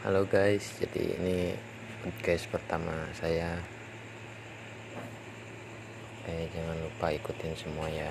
Halo guys, jadi ini podcast pertama saya. Eh jangan lupa ikutin semua ya.